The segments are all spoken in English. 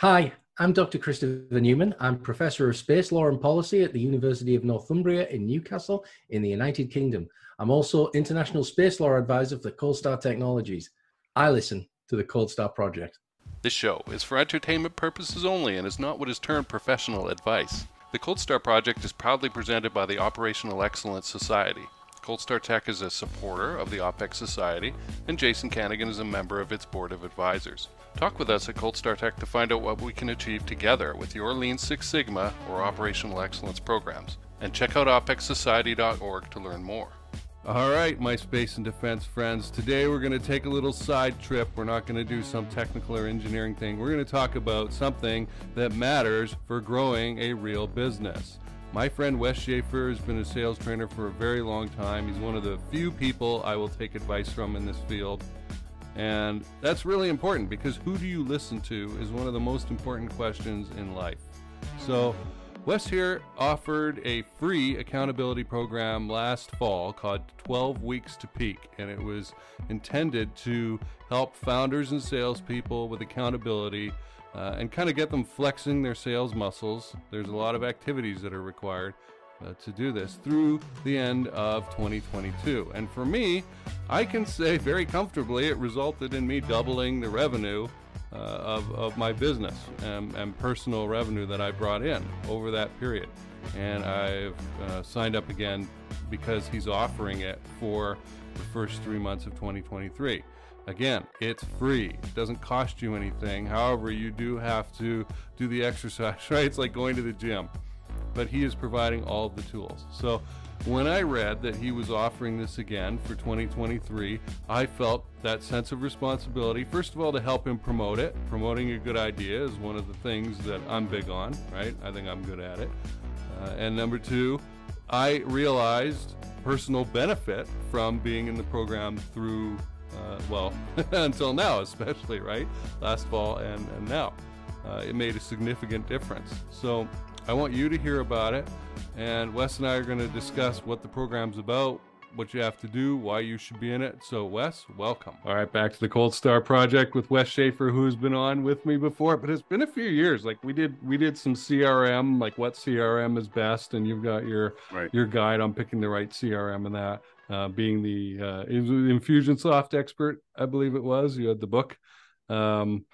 Hi, I'm Dr. Christopher Newman. I'm Professor of Space Law and Policy at the University of Northumbria in Newcastle in the United Kingdom. I'm also International Space Law Advisor for Cold Star Technologies. I listen to the Cold Star Project. This show is for entertainment purposes only and is not what is termed professional advice. The Cold Star Project is proudly presented by the Operational Excellence Society. Cold Star Tech is a supporter of the OPEX Society, and Jason Kanigan is a member of its board of advisors. Talk with us at Cold Star Tech to find out what we can achieve together with your Lean Six Sigma or Operational Excellence programs. And check out opexsociety.org to learn more. All right, my space and defense friends. Today we're going to take a little side trip. We're not going to do some technical or engineering thing. We're going to talk about something that matters for growing a real business. My friend Wes Schaefer has been a sales trainer for a very long time. He's one of the few people I will take advice from in this field. And that's really important because who do you listen to is one of the most important questions in life. So, Wes here offered a free accountability program last fall called 12 Weeks to Peak, and it was intended to help founders and salespeople with accountability uh, and kind of get them flexing their sales muscles. There's a lot of activities that are required uh, to do this through the end of 2022. And for me, I can say very comfortably it resulted in me doubling the revenue uh, of, of my business and, and, personal revenue that I brought in over that period. And I've uh, signed up again because he's offering it for the first three months of 2023. Again, it's free. It doesn't cost you anything. However, you do have to do the exercise, right? It's like going to the gym but he is providing all of the tools. So when I read that he was offering this again for 2023, I felt that sense of responsibility. First of all, to help him promote it. Promoting a good idea is one of the things that I'm big on, right? I think I'm good at it. Uh, and number two, I realized personal benefit from being in the program through, uh, well, until now, especially, right? Last fall and, and now. Uh, it made a significant difference. So I want you to hear about it. And Wes and I are going to discuss what the program's about, what you have to do, why you should be in it. So, Wes, welcome. All right, back to the Cold Star Project with Wes Schaefer, who's been on with me before, but it's been a few years. Like we did, we did some CRM, like what CRM is best, and you've got your right. your guide on picking the right CRM and that. Uh, being the uh, Infusionsoft expert, I believe it was. You had the book. Um,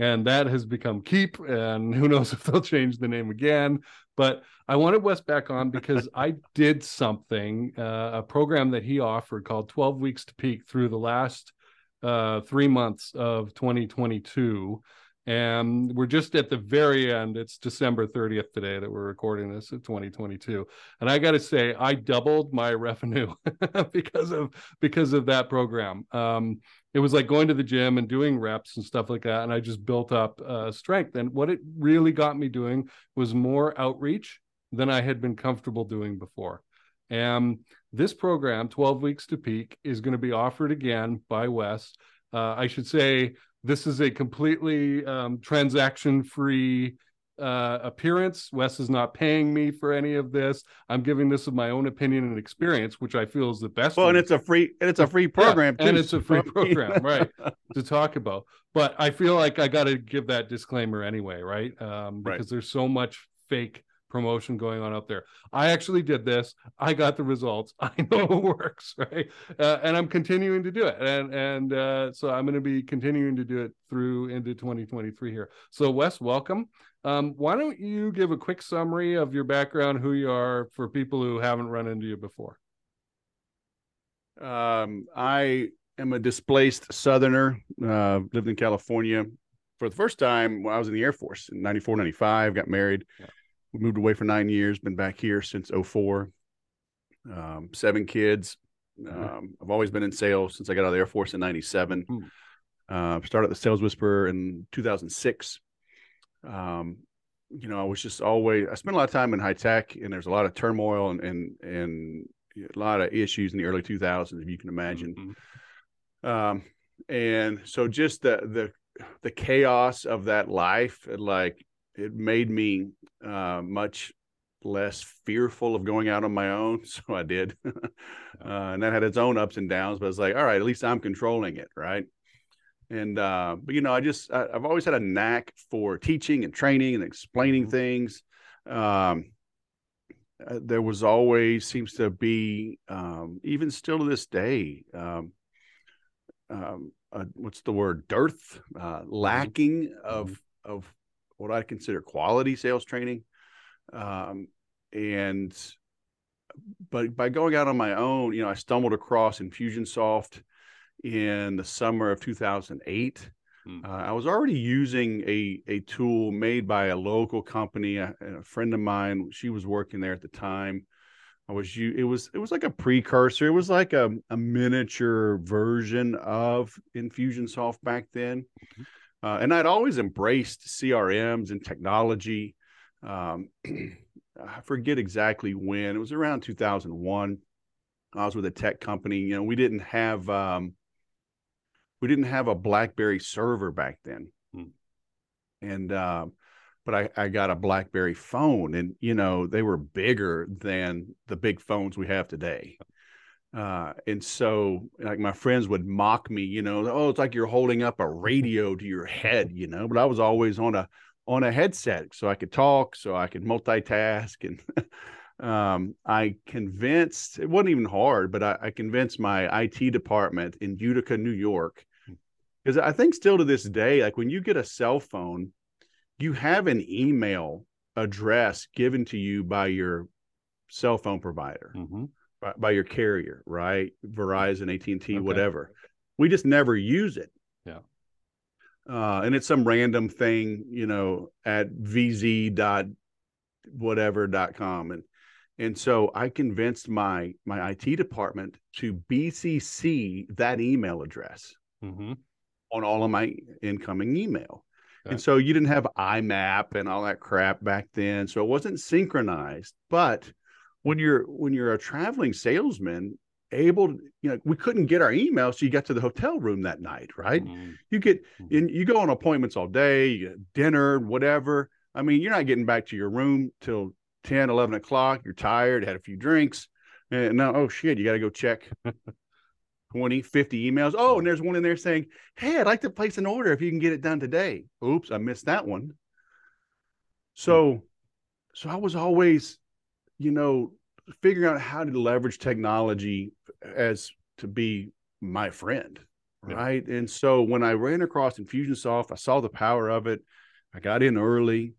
and that has become Keap and who knows if they'll change the name again. But i wanted wes back on because i did something uh, a program that he offered called 12 weeks to peak through the last uh, three months of 2022 and we're just at the very end. It's december 30th today that we're recording this at 2022 and i got to say i doubled my revenue because of because of that program. Um, it was like going to the gym and doing reps and stuff like that and i just built up uh, strength. And what it really got me doing was more outreach than i had been comfortable doing before. And this program 12 weeks to peak is going to be offered again by wes uh, i should say this is a completely um, transaction free uh, appearance. Wes is not paying me for any of this. I'm giving this of my own opinion and experience, which I feel is the best. Well, and it's a free and it's a free program yeah, and it's a free program, right? to talk about. But I feel like I got to give that disclaimer anyway, right? Um, because right. there's so much fake promotion going on out there. I actually did this. I got the results. I know it works, right? Uh, and I'm continuing to do it. And and uh, so I'm going to be continuing to do it through into 2023 here. So Wes, welcome. Um, why don't you give a quick summary of your background, who you are, for people who haven't run into you before? Um, I am a displaced Southerner. Uh, lived in California for the first time when I was in the Air Force in 94, 95, got married. Yeah. We moved away for nine years, been back here since 04. Um, seven kids. Mm-hmm. Um, I've always been in sales since I got out of the Air Force in 97. Mm. Uh, started the Sales Whisperer in 2006 um, you know, I was just always I spent a lot of time in high tech, and there's a lot of turmoil and and, and a lot of issues in the early 2000s, if you can imagine. Mm-hmm. Um, and so just the the the chaos of that life, like it made me uh, much less fearful of going out on my own. So I did, uh, and that had its own ups and downs. But it's like, all right, at least I'm controlling it, right? And uh, but you know, I just I, have always had a knack for teaching and training and explaining mm-hmm. things. Um, uh, there was always seems to be um, even still to this day um, um, uh, what's the word dearth uh, mm-hmm. lacking of mm-hmm. of what I consider quality sales training um, and but by going out on my own you know I stumbled across Infusionsoft in the summer of 2008 Hmm. Uh, I was already using a a tool made by a local company. A, a, friend of mine, she was working there at the time. I was you. It was it was like a precursor. It was like a, a miniature version of Infusionsoft back then. Mm-hmm. Uh, and I'd always embraced CRMs and technology. Um, I forget exactly when. It was around 2001. I was with a tech company. You know, we didn't have um, we didn't have a BlackBerry server back then, hmm. and uh, but I, I got a BlackBerry phone, and you know they were bigger than the big phones we have today. Uh, and so like my friends would mock me, you know, oh, it's like you're holding up a radio to your head, you know, but I was always on a on a headset so I could talk, so I could multitask and um, I convinced it wasn't even hard, but I, I, convinced my IT department in Utica, New York, because I think still to this day, like when you get a cell phone, you have an email address given to you by your cell phone provider, mm-hmm. By, by, your carrier, right? Verizon, AT and T, okay. whatever. We just never use it. Yeah. Uh, and it's some random thing, you know, at vz dot whatever dot com, and and so I convinced my my IT department to BCC that email address. Mm-hmm on all of my incoming email. Okay. And so you didn't have IMAP and all that crap back then. So it wasn't synchronized. But when you're when you're a traveling salesman, able to, you know, we couldn't get our email. So you got to the hotel room that night, right? Mm-hmm. You get mm-hmm. in, you go on appointments all day, you get dinner, whatever. I mean, you're not getting back to your room till 10, 11 o'clock. You're tired, had a few drinks. And now, oh shit, you got to go check 20, 50 emails. Oh, and there's one in there saying, Hey, I'd like to place an order if you can get it done today. Oops, I missed that one. So, so I was always, you know, figuring out how to leverage technology as to be my friend. Right. Yeah. And so when I ran across Infusionsoft, I saw the power of it. I got in early.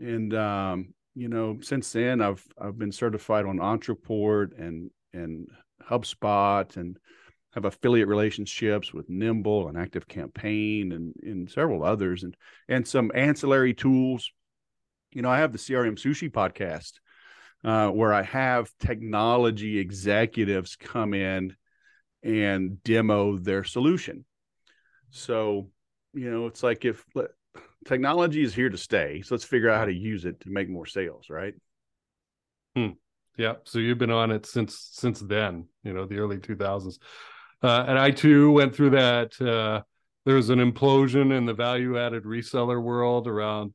And um, you know, since then I've I've been certified on Ontraport and and HubSpot and have affiliate relationships with Nimble and Active Campaign and, and several others and and some ancillary tools. You know, I have the CRM Sushi podcast uh, where I have technology executives come in and demo their solution. So, you know, it's like if technology is here to stay, so let's figure out how to use it to make more sales, right? Hmm. Yeah. So you've been on it since since then, you know, the early 2000s. Uh, and I too went through that. Uh, there was an implosion in the value added reseller world around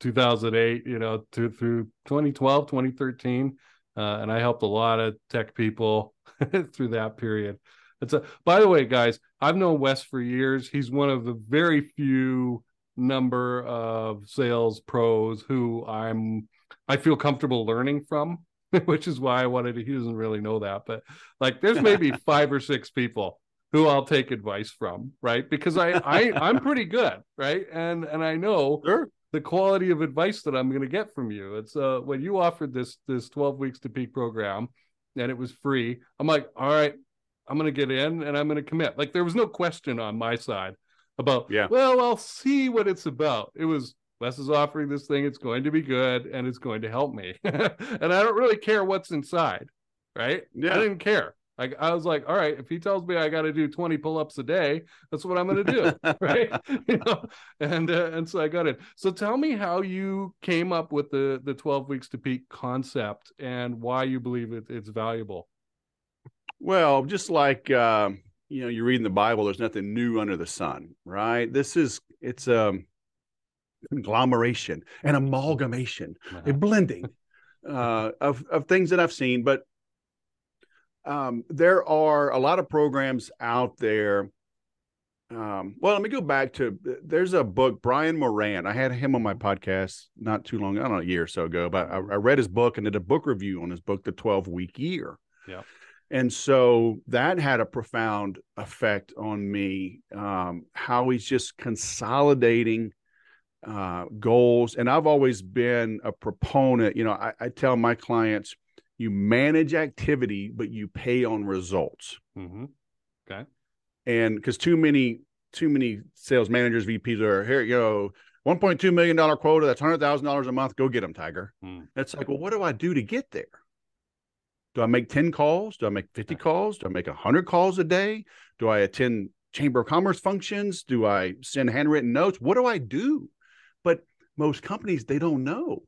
2008, you know, to, through 2012, 2013. Uh, and I helped a lot of tech people through that period. It's a, by the way, guys, I've known Wes for years. He's one of the very few number of sales pros who I'm I feel comfortable learning from. which is why I wanted to. He doesn't really know that, but like, there's maybe five or six people who I'll take advice from, right? Because I, I I'm pretty good, right? And and I know sure. The quality of advice that I'm going to get from you. It's uh when you offered this this 12 weeks to peak program, and it was free. I'm like, all right, I'm going to get in and I'm going to commit. Like there was no question on my side about, yeah, well, I'll see what it's about. It was Wes is offering this thing. It's going to be good and it's going to help me. and I don't really care what's inside, right? Yeah. I didn't care. Like I was like, all right, if he tells me I got to do 20 pull-ups a day, that's what I'm going to do, right? you know, and uh, and so I got it. So tell me how you came up with the the 12 weeks to peak concept and why you believe it, it's valuable. Well, just like uh, you know, you read in the Bible, there's nothing new under the sun, right? This is it's um conglomeration, an amalgamation, uh-huh. a blending uh, of of things that I've seen. But um, there are a lot of programs out there um, well, let me go back to there's a book, Brian Moran. I had him on my podcast not too long, I don't know, a year or so ago, but I, I read his book and did a book review on his book, The 12 Week Year. Yeah. And so that had a profound effect on me. Um, how he's just consolidating uh, goals. And I've always been a proponent, you know, I, I tell my clients, you manage activity, but you pay on results. Mm-hmm. Okay. And because too many, too many sales managers, VPs are here, you know, $1.2 million quota, that's $100,000 a month. Go get them, Tiger. Mm. It's like, well, what do I do to get there? Do I make 10 calls? Do I make 50 calls? Do I make 100 calls a day? Do I attend Chamber of Commerce functions? Do I send handwritten notes? What do I do? But most companies, they don't know.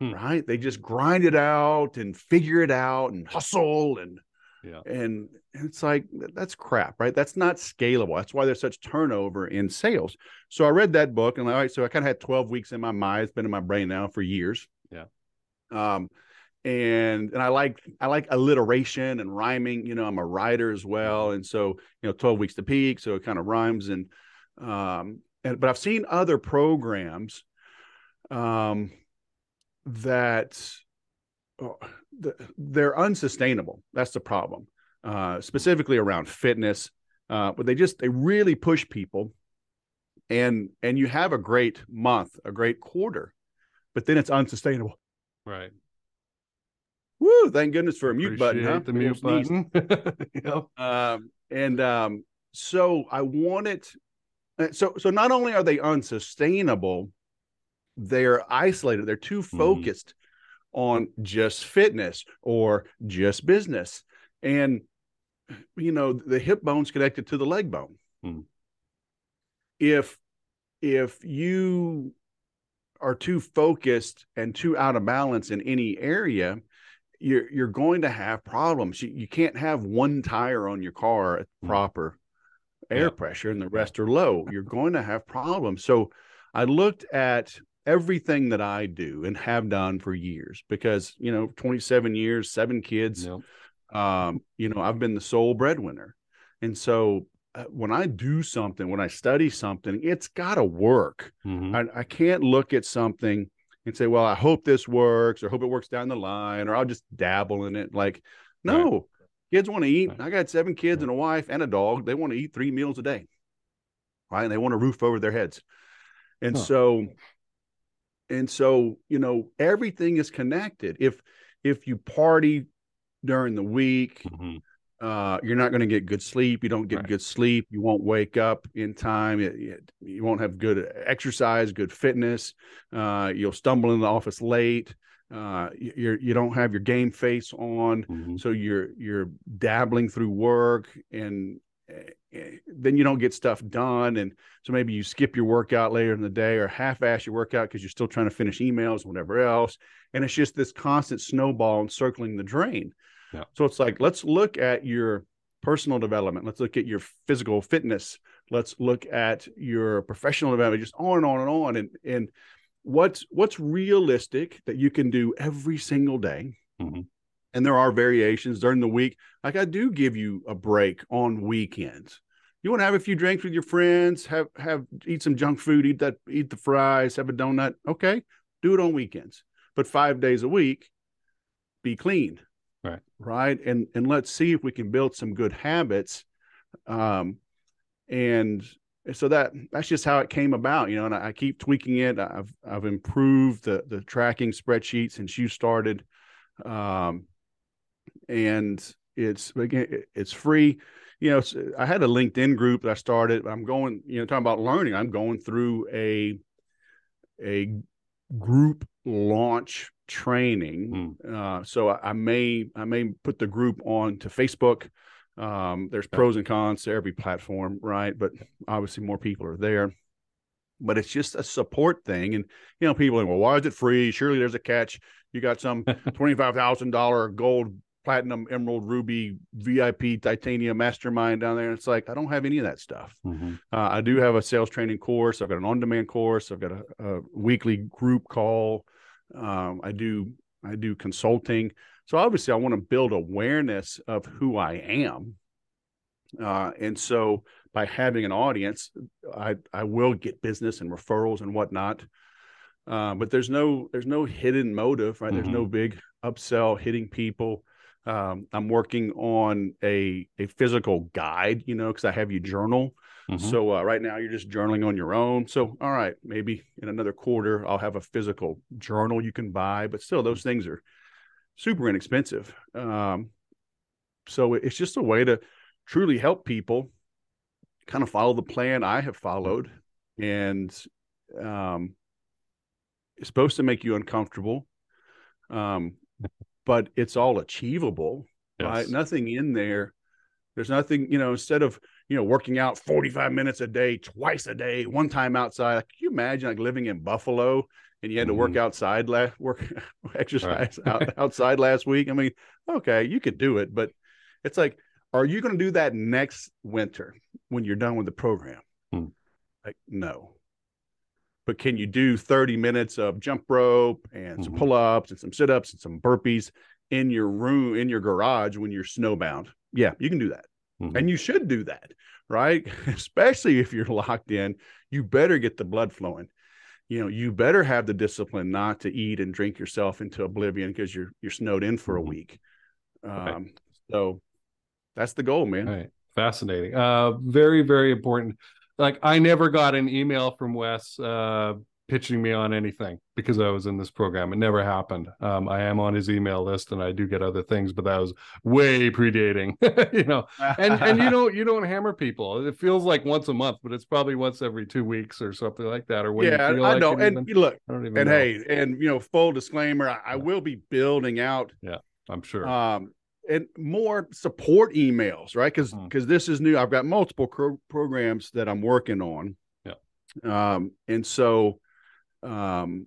Hmm. Right? They just grind it out and figure it out and hustle and Yeah. and it's like that's crap, right? That's not scalable. That's why there's such turnover in sales. So I read that book and all right, so I kind of had 12 weeks in my mind. It's been in my brain now for years. Yeah. Um, and and I like I like alliteration and rhyming. You know, I'm a writer as well, and so you know, 12 weeks to peak, so it kind of rhymes. And um, and but I've seen other programs, um, that oh, they're unsustainable. That's the problem, uh, specifically around fitness. Uh, but they just they really push people, and and you have a great month, a great quarter, but then it's unsustainable. Right. Woo! Thank goodness for a mute button, huh? The mute button. yep. Um, and um, so I wanted. uh, So so not only are they unsustainable, they're isolated. They're too Mhm. focused on just fitness or just business, and you know the hip bone's connected to the leg bone. Hmm. If if you are too focused and too out of balance in any area, you're you're going to have problems. You, you can't have one tire on your car at Mm. proper air Yeah. pressure and the rest are low. You're going to have problems. So I looked at everything that I do and have done for years because, you know, 27 years, seven kids, Yep. um, you know, I've been the sole breadwinner. And so uh, when I do something, when I study something, it's got to work. Mhm. I, I can't look at something and say, well, I hope this works or hope it works down the line or I'll just dabble in it. Like, no, kids want to eat. Right. I got seven kids and a wife and a dog. They want to eat three meals a day. Right. And they want a roof over their heads. And Huh. so, and so, you know, everything is connected. If, if you party during the week, Mhm. uh, you're not going to get good sleep. You don't get Right. good sleep. You won't wake up in time. You, you- you won't have good exercise, good fitness. Uh, you'll stumble in the office late. Uh, you- you're, don't have your game face on, Mhm. so you're you're dabbling through work, and then you don't get stuff done. And so maybe you skip your workout later in the day, or half-ass your workout because you're still trying to finish emails, whatever else. And it's just this constant snowball and circling the drain. So it's like, let's look at your personal development. Let's look at your physical fitness. Let's look at your professional development, just on and on and on. And and what's what's realistic that you can do every single day. Mhm. And there are variations during the week. Like I do give you a break on weekends. You want to have a few drinks with your friends, have have eat some junk food, eat that, eat the fries, have a donut. Okay, do it on weekends. But five days a week, be clean Right. right and and let's see if we can build some good habits um and so that that's just how it came about you know and I, I keep tweaking it i've i've improved the the tracking spreadsheet since you started um and it's again it's free you know i had a linkedin group that i started i'm going you know talking about learning i'm going through a a group launch training uh, so I, I may I may put the group on to Facebook. Um, there's Okay. pros and cons to every platform, right? But obviously more people are there. But it's just a support thing, and you know, people are like, well, why is it free? Surely there's a catch. You got some twenty five thousand dollar gold, platinum, emerald, ruby, VIP, titanium mastermind down there. And it's like I don't have any of that stuff. Mhm. Uh, I do have a sales training course. I've got an on-demand course. I've got a, a weekly group call. Um, I do I do consulting. So obviously, I want to build awareness of who I am. Uh, and so by having an audience, I I will get business and referrals and whatnot. Uh, but there's no there's no hidden motive, right? Mm-hmm. There's no mm-hmm. big upsell hitting people. Um, I'm working on a a physical guide, you know, because I have you journal. Mm-hmm. So uh, right now you're just journaling on your own. So all right, maybe in another quarter I'll have a physical journal you can buy, but still those things are super inexpensive. Um, so it's just a way to truly help people kind of follow the plan I have followed, and um, it's supposed to make you uncomfortable. Um, but it's all achievable, yes. right? Nothing in there. There's nothing, you know, instead of, you know, working out 45 minutes a day, twice a day, one time outside. Like, can you imagine like living in Buffalo and you had to work mm-hmm. outside last work exercise right. out, outside last week? I mean, okay, you could do it, but it's like, are you going to do that next winter when you're done with the program? Hmm. Like, no but can you do 30 minutes of jump rope and mm-hmm. some pull-ups and some sit-ups and some burpees in your room in your garage when you're snowbound? Yeah you can do that. Mm-hmm. and you should do that right? Especially if you're locked in you better get the blood flowing. You know you better have the discipline not to eat and drink yourself into oblivion because you're you're snowed in for mm-hmm. a week um, so that's the goal man. Right. fascinating. Uh very very important like I never got an email from Wes uh, pitching me on anything because I was in this program. It never happened. Um, I am on his email list and I do get other things, but that was way predating, you know. And and you don't you don't hammer people. It feels like once a month, but it's probably once every two weeks or something like that. Or when yeah, I like know. And even, look, and know. hey, and you know, full disclaimer, I, I will be building out. Yeah, I'm sure. Um, and more support emails, right? Because because mm. this is new. I've got multiple pro- programs that I'm working on. Yeah. Um, and so, um,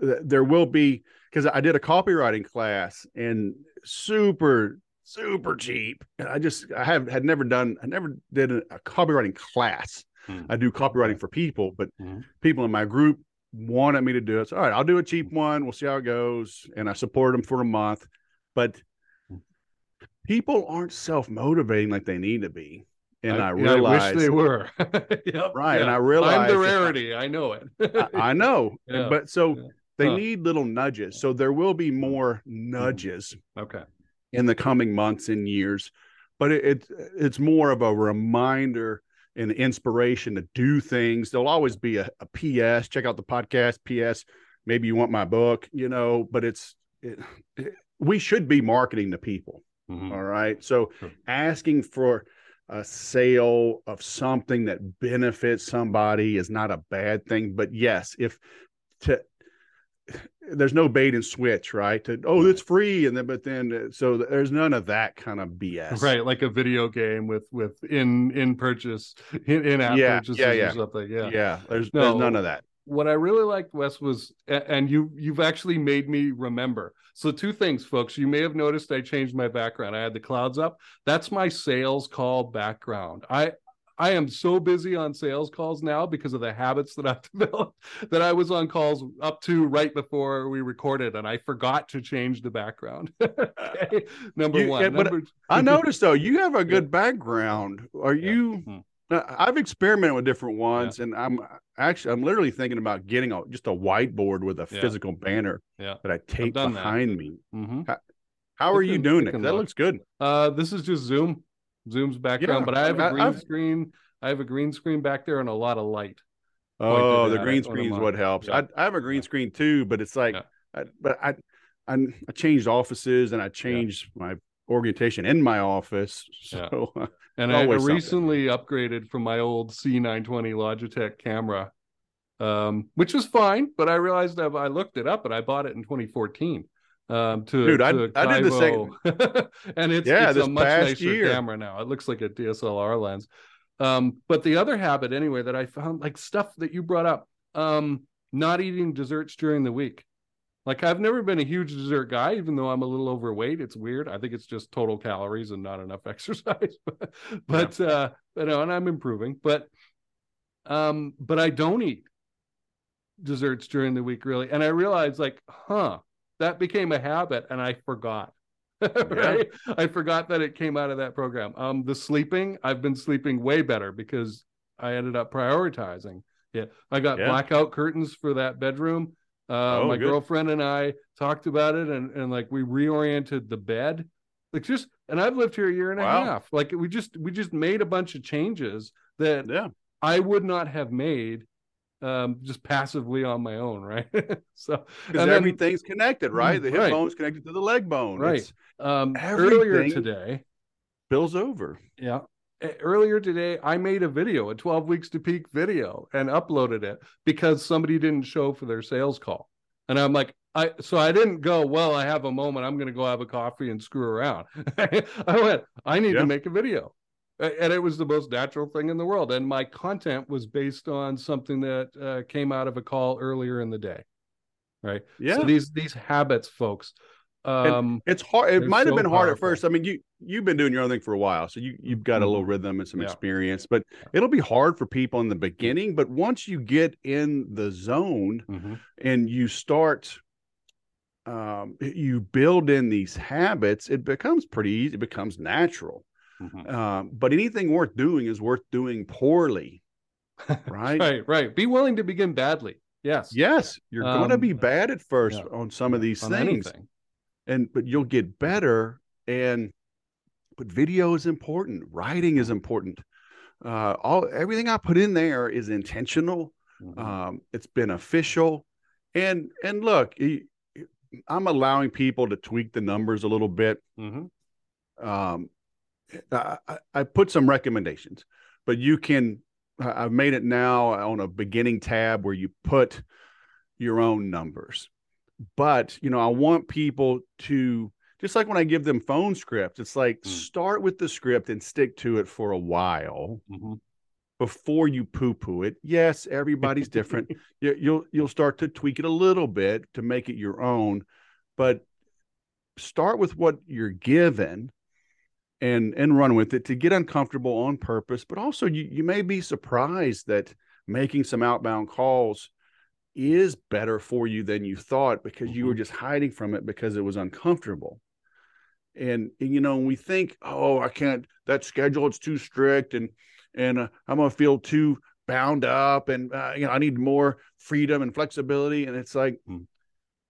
th- there will be because I did a copywriting class and super super cheap. I just I have had never done I never did a, a copywriting class. Mm. I do copywriting for people, but mm. people in my group wanted me to do it. So, all right, I'll do a cheap one. We'll see how it goes, and I support them for a month. But people aren't self motivating like they need to be. And I, I realize I wish they were. yep, right. Yeah. And I realize I'm the rarity. I, I know it. I, I, know. Yeah. But so yeah. they huh. need little nudges. So there will be more mm-hmm. nudges. Okay. In the coming months and years. But it, it it's more of a reminder and inspiration to do things. There'll always be a, a PS. Check out the podcast. PS. Maybe you want my book, you know, but it's it, it, we should be marketing to people Mm-hmm. All right. So sure. asking for a sale of something that benefits somebody is not a bad thing. But yes, if to there's no bait and switch, right? To oh, it's free, and then but then uh, so there's none of that kind of BS, right? Like a video game with with in in purchase in, in app yeah, purchases yeah, yeah. or something. Yeah, yeah. There's no, there's none of that. What I really liked, Wes, was and you you've actually made me remember so, two things, folks. You may have noticed I changed my background. I had the clouds up. That's my sales call background. I I am so busy on sales calls now because of the habits that I've developed that I was on calls up to right before we recorded and I forgot to change the background. okay. Number you, one. Yeah, Number... I noticed though, you have a good yeah. background. Are yeah. you mm-hmm. Hmm. I've experimented with different ones, yeah. and I'm actually I'm literally thinking about getting a just a whiteboard with a yeah. physical banner yeah. that I take behind that. me. Mm-hmm. How, how are you doing it? That looks good. Uh, this is just Zoom, Zoom's background, but I have a green I've... screen. I have a green screen back there and a lot of light. Oh, the green screen is what helps. I, I have a green screen too, but it's like, I, but I, I, I changed offices and I changed my orientation in my office. So yeah. and I recently upgraded from my old C920 Logitech camera, um, which was fine, but I realized I looked it up and I bought it in 2014. Um, to, Dude, I, to I did the same. and it's, yeah, it's a much nicer year. camera now. It looks like a DSLR lens. Um, but the other habit, anyway, that I found, like stuff that you brought up, um, not eating desserts during the week. Like I've never been a huge dessert guy, even though I'm a little overweight. It's weird. I think it's just total calories and not enough exercise. but yeah. uh, you know, and I'm improving. But um, but I don't eat desserts during the week really. And I realized like, huh, that became a habit and I forgot. right? Yeah. I forgot that it came out of that program. Um, the sleeping, I've been sleeping way better because I ended up prioritizing. Yeah, I got yeah. blackout curtains for that bedroom. Uh, oh, my good. girlfriend and I talked about it, and and like we reoriented the bed, like just. And I've lived here a year and wow. a half. Like we just we just made a bunch of changes that yeah. I would not have made um, just passively on my own, right? so because everything's connected, right? The hip right. bone's connected to the leg bone, right? um, earlier today, Bill's over. Yeah, earlier today, I made a video, a 12 weeks to peak video, and uploaded it because somebody didn't show for their sales call, and I'm like, I so I didn't go, well, I have a moment, I'm going to go have a coffee and screw around. I went, I need yeah. to make a video. And it was the most natural thing in the world and my content was based on something that uh, came out of a call earlier in the day right? Yeah. so these these habits folks um it's hard it might have so been hard powerful. at first i mean you you've been doing your own thing for a while so you you've got a little mm-hmm. rhythm and some yeah. experience but it'll be hard for people in the beginning but once you get in the zone mm-hmm. and you start um, you build in these habits it becomes pretty easy it becomes natural Mm-hmm. Um, but anything worth doing is worth doing poorly. Right. right. Right. Be willing to begin badly. Yes. Yes. You're um, going to be bad at first yeah, on some of these things. Anything. And, but you'll get better. And, but video is important. Writing is important. Uh, all, everything I put in there is intentional. Mm-hmm. Um, it's beneficial. And, and look, I'm allowing people to tweak the numbers a little bit. Mm-hmm. Um, I, I put some recommendations, but you can. I've made it now on a beginning tab where you put your own numbers. But you know, I want people to just like when I give them phone scripts, it's like mm. start with the script and stick to it for a while mm-hmm. before you poo-poo it. Yes, everybody's different. you, you'll you'll start to tweak it a little bit to make it your own, but start with what you're given and and run with it to get uncomfortable on purpose but also you, you may be surprised that making some outbound calls is better for you than you thought because you were mm-hmm. just hiding from it because it was uncomfortable and, and you know we think oh i can't that schedule it's too strict and and uh, i'm gonna feel too bound up and uh, you know i need more freedom and flexibility and it's like mm-hmm.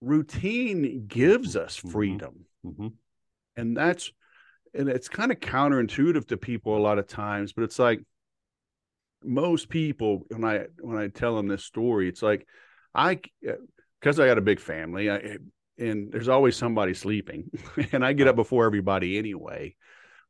routine gives us mm-hmm. freedom mm-hmm. and that's and it's kind of counterintuitive to people a lot of times, but it's like most people when I when I tell them this story, it's like I because uh, I got a big family, I eh, and there's always somebody sleeping, and I get up before everybody anyway,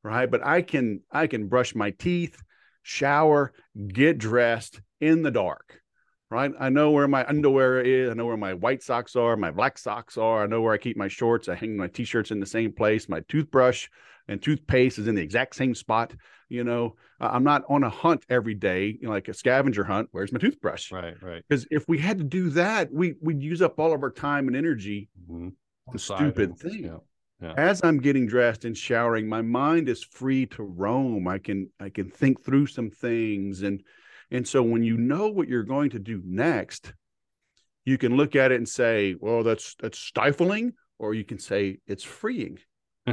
right? But I can I can brush my teeth, shower, get dressed in the dark, right? I know where my underwear is. I know where my white socks are, my black socks are. I know where I keep my shorts. I hang my t-shirts in the same place. My toothbrush and toothpaste is in the exact same spot. You know, I'm not on a hunt every day, you know, like a scavenger hunt. Where's my toothbrush? Right, right. Because if we had to do that, we we'd use up all of our time and energy mm-hmm. The stupid thing. Yeah. Yeah. As I'm getting dressed and showering, my mind is free to roam. I can I can think through some things and and so when you know what you're going to do next, you can look at it and say, well, that's that's stifling, or you can say it's freeing.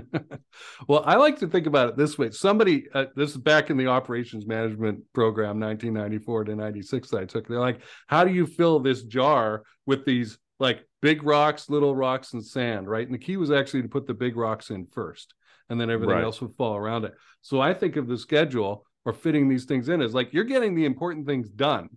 well, I like to think about it this way. Somebody, uh, this is back in the operations management program, 1994 to 96, I took. They're like, how do you fill this jar with these like big rocks, little rocks, and sand, right? And the key was actually to put the big rocks in first, and then everything right. else would fall around it. So I think of the schedule or fitting these things in as like you're getting the important things done.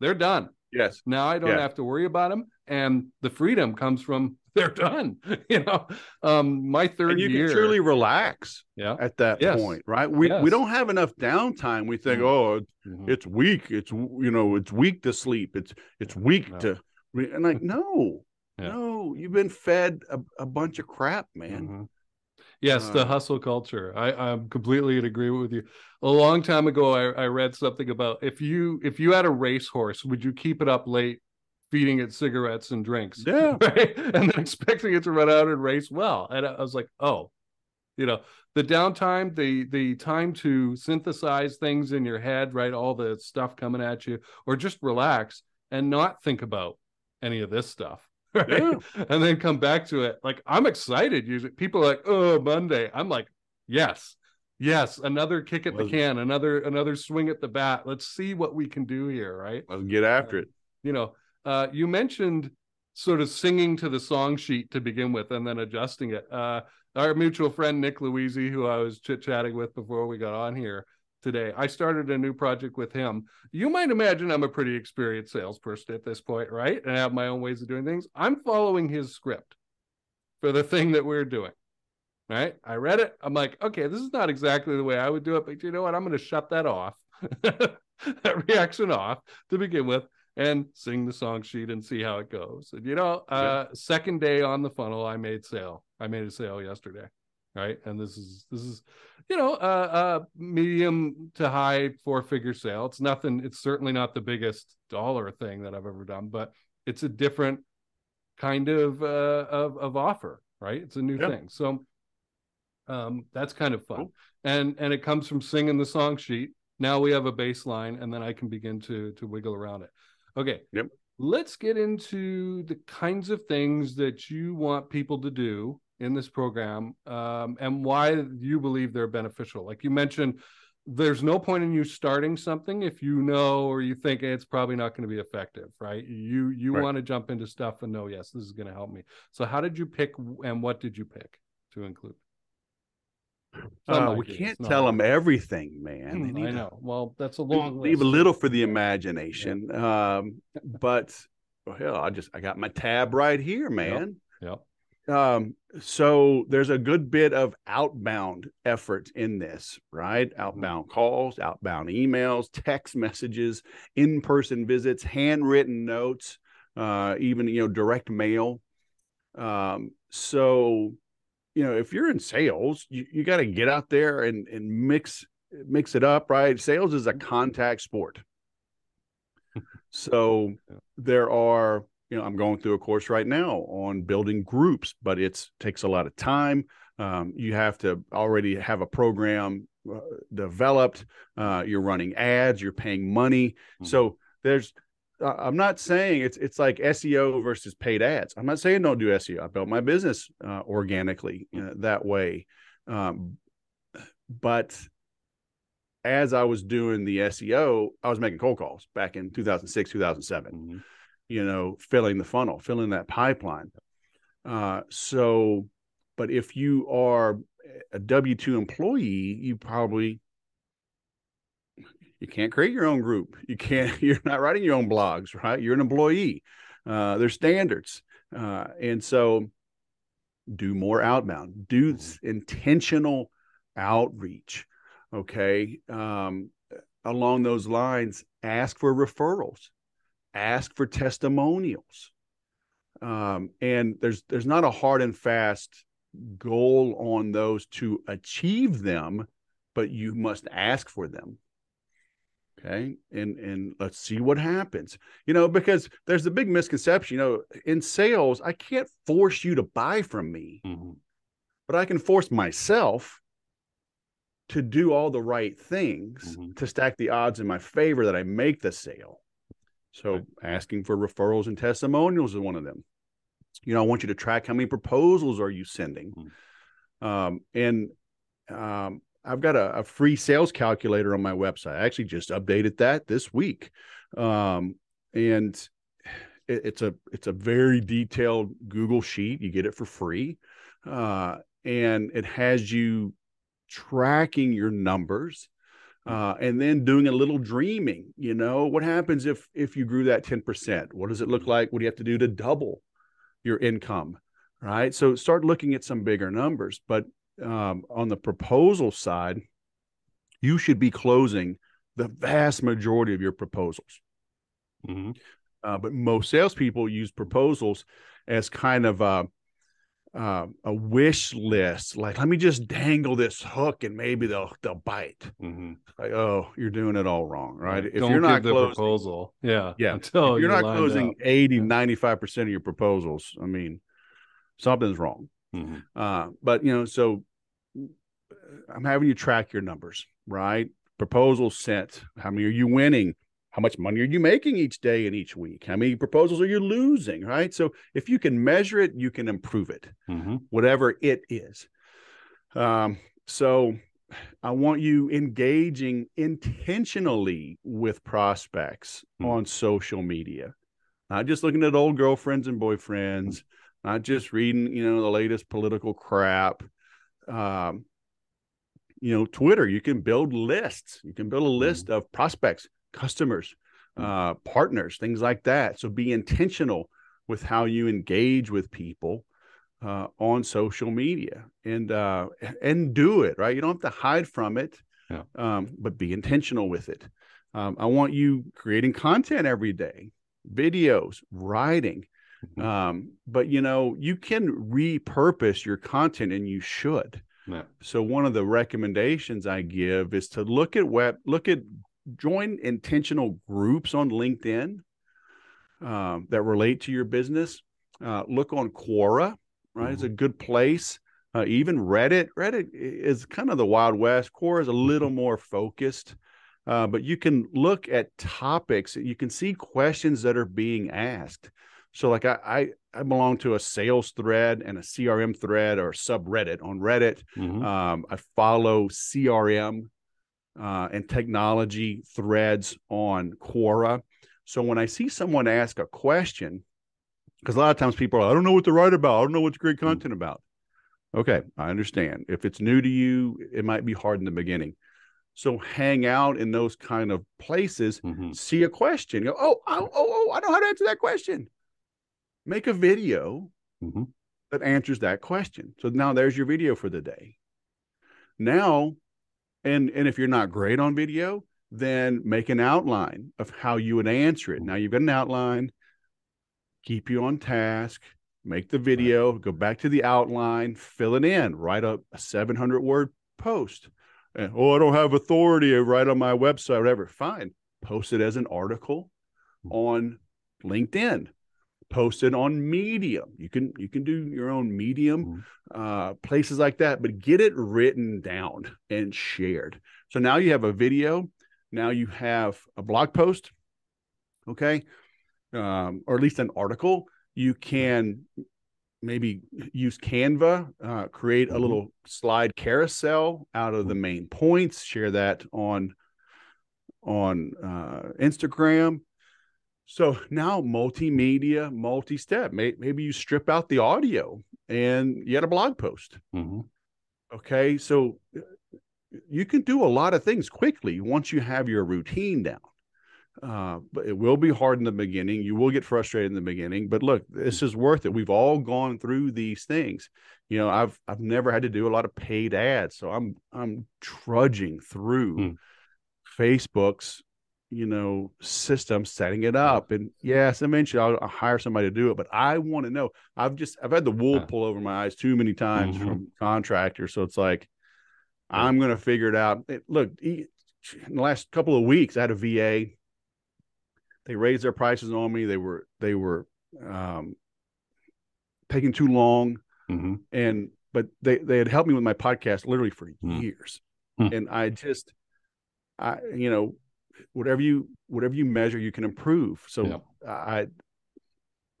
They're done. Yes. Now I don't yes. have to worry about them. And the freedom comes from they're done. You know, um, my third and you year, can truly relax. Yeah. At that yes. point, right? We yes. we don't have enough downtime. We think, mm-hmm. oh, mm-hmm. it's weak. It's you know, it's weak to sleep. It's it's weak no. to, and like no, yeah. no, you've been fed a, a bunch of crap, man. Mm-hmm. Yes, uh, the hustle culture. I, I'm completely in agreement with you. A long time ago, I, I read something about if you if you had a racehorse, would you keep it up late feeding it cigarettes and drinks. Yeah. Right. And then expecting it to run out and race well. And I was like, oh, you know, the downtime, the the time to synthesize things in your head, right? All the stuff coming at you, or just relax and not think about any of this stuff. right? Yeah. And then come back to it. Like I'm excited. Usually people are like, oh, Monday. I'm like, yes, yes, another kick at the can, another another swing at the bat. Let's see what we can do here, right? Let's get after uh, it. You know, uh, you mentioned sort of singing to the song sheet to begin with and then adjusting it. Uh, our mutual friend Nick Louisi, who I was chit chatting with before we got on here today, I started a new project with him. You might imagine I'm a pretty experienced salesperson at this point, right? And I have my own ways of doing things. I'm following his script for the thing that we're doing. Right. I read it. I'm like, okay, this is not exactly the way I would do it, but you know what? I'm going to shut that off, that reaction off to begin with and sing the song sheet and see how it goes. And you know, uh, yeah. second day on the funnel, I made sale. I made a sale yesterday, right? And this is this is, you know, a uh, uh, medium to high four figure sale. It's nothing. It's certainly not the biggest dollar thing that I've ever done, but it's a different kind of uh, of of offer, right? It's a new yeah. thing. So um, that's kind of fun, cool. and and it comes from singing the song sheet. Now we have a baseline, and then I can begin to to wiggle around it. Okay. Yep. Let's get into the kinds of things that you want people to do in this program um, and why you believe they're beneficial. Like you mentioned, there's no point in you starting something if you know or you think it's probably not going to be effective, right? You you right. want to jump into stuff and know, yes, this is going to help me. So how did you pick and what did you pick to include? Uh, we can't tell them everything, man. Hmm, I know. Well, that's a long leave list. a little for the imagination. Yeah. Um, but well, hell, I just I got my tab right here, man. Yep. yep. Um, so there's a good bit of outbound effort in this, right? Mm-hmm. Outbound mm-hmm. calls, outbound emails, text messages, in-person visits, handwritten notes, uh, even you know direct mail. Um, so you know, if you're in sales, you, you got to get out there and, and mix mix it up, right? Sales is a mm-hmm. contact sport. so there are, you know, I'm going through a course right now on building groups, but it takes a lot of time. Um, you have to already have a program uh, developed. Uh, you're running ads, you're paying money. Mm-hmm. So there's I'm not saying it's it's like SEO versus paid ads. I'm not saying don't do SEO. I built my business uh, organically know, that way, um, but as I was doing the SEO, I was making cold calls back in 2006, 2007. Mm-hmm. You know, filling the funnel, filling that pipeline. Uh, so, but if you are a W two employee, you probably you can't create your own group. You can't. You're not writing your own blogs, right? You're an employee. Uh, there's standards, uh, and so do more outbound. Do mm-hmm. intentional outreach. Okay. Um, along those lines, ask for referrals, ask for testimonials. Um, and there's there's not a hard and fast goal on those to achieve them, but you must ask for them okay and and let's see what happens you know because there's a big misconception you know in sales i can't force you to buy from me mm-hmm. but i can force myself to do all the right things mm-hmm. to stack the odds in my favor that i make the sale so right. asking for referrals and testimonials is one of them you know i want you to track how many proposals are you sending mm-hmm. um, and um, I've got a, a, free sales calculator on my website. I actually just updated that this week, um, and it, it's a it's a very detailed Google sheet. You get it for free, uh, and it has you tracking your numbers. Uh, and then doing a little dreaming you know? What happens if if you grew that 10% what does it look like? What do you have to do to double your income right? So start looking at some bigger numbers. But um, on the proposal side, you should be closing the vast majority of your proposals. Mm-hmm. Uh, but most salespeople use proposals as kind of a, uh, a wish list. Like, let me just dangle this hook and maybe they'll they'll bite. Mm-hmm. Like, oh, you're doing it all wrong, right? If Don't you're not closing, proposal, yeah, yeah, until you're, you're not closing up. 80, 95 percent of your proposals, I mean, something's wrong. Mm-hmm. Uh, but you know, so I'm having you track your numbers, right? Proposals sent. How many are you winning? how much money are you making each day and each week? How many proposals are you losing? Right. So if you can measure it, you can improve it, Mm-hmm. whatever it is. Um, so I want you engaging intentionally with prospects Hmm. on social media, not just looking at old girlfriends and boyfriends, not just reading, you know, the latest political crap. Um, you know, Twitter, you can build lists. You can build a list of prospects, customers, uh, partners, things like that. So be intentional with how you engage with people uh, on social media and uh, and do it right. You don't have to hide from it, Yeah. um, but be intentional with it. Um, I want you creating content every day, videos, writing. Mhm. Um, but you know, you can repurpose your content, and you should. Yeah. So one of the recommendations I give is to look at web, look at join intentional groups on LinkedIn um, that relate to your business. Uh, look on Quora, right? It's a good place. Uh, even Reddit. Reddit is kind of the Wild West. Quora is a little more focused, uh, but you can look at topics. You can see questions that are being asked. So, like I, I, I belong to a sales thread and a CRM thread or subreddit on Reddit. Mhm. Um, I follow CRM uh, and technology threads on Quora. So when I see someone ask a question, because a lot of times people are, I don't know what to write about. I don't know what's great content about. Okay, I understand. If it's new to you, it might be hard in the beginning. So hang out in those kind of places, Mhm. see a question, go, oh, oh, oh, oh, I know how to answer that question. Make a video Mhm. that answers that question. So now there's your video for the day. Now, and and if you're not great on video, then make an outline of how you would answer it. Now you've got an outline, keep you on task, make the video, go back to the outline, fill it in, write a, a 700 word post. And, oh, I don't have authority to write on my website, whatever. Fine. Post it as an article on LinkedIn. Post it on Medium. You can you can do your own Medium uh, places like that, but get it written down and shared. So now you have a video. Now you have a blog post, okay, um, or at least an article. You can maybe use Canva, uh, create a Mhm. little slide carousel out of the main points. Share that on on uh, Instagram. So now multimedia, multi-step. Maybe you strip out the audio and you had a blog post. Mhm. Okay, so uh, you can do a lot of things quickly once you have your routine down. Uh, but it will be hard in the beginning. You will get frustrated in the beginning. But look, this is worth it. We've all gone through these things. You know, I've I've never had to do a lot of paid ads, so I'm I'm trudging through Hmm. Facebook's you know system, setting it up. And yes, eventually I'll, I'll hire somebody to do it. But I want to know. I've just I've had the wool pull over my eyes too many times Mhm. from contractors. So it's like I'm going to figure it out. It, look, in the last couple of weeks, I had a VA. They raised their prices on me. They were they were um, taking too long, Mhm. and but they they had helped me with my podcast literally for Hmm. years, Hmm. and I just I you know whatever you whatever you measure, you can improve. So Yeah. I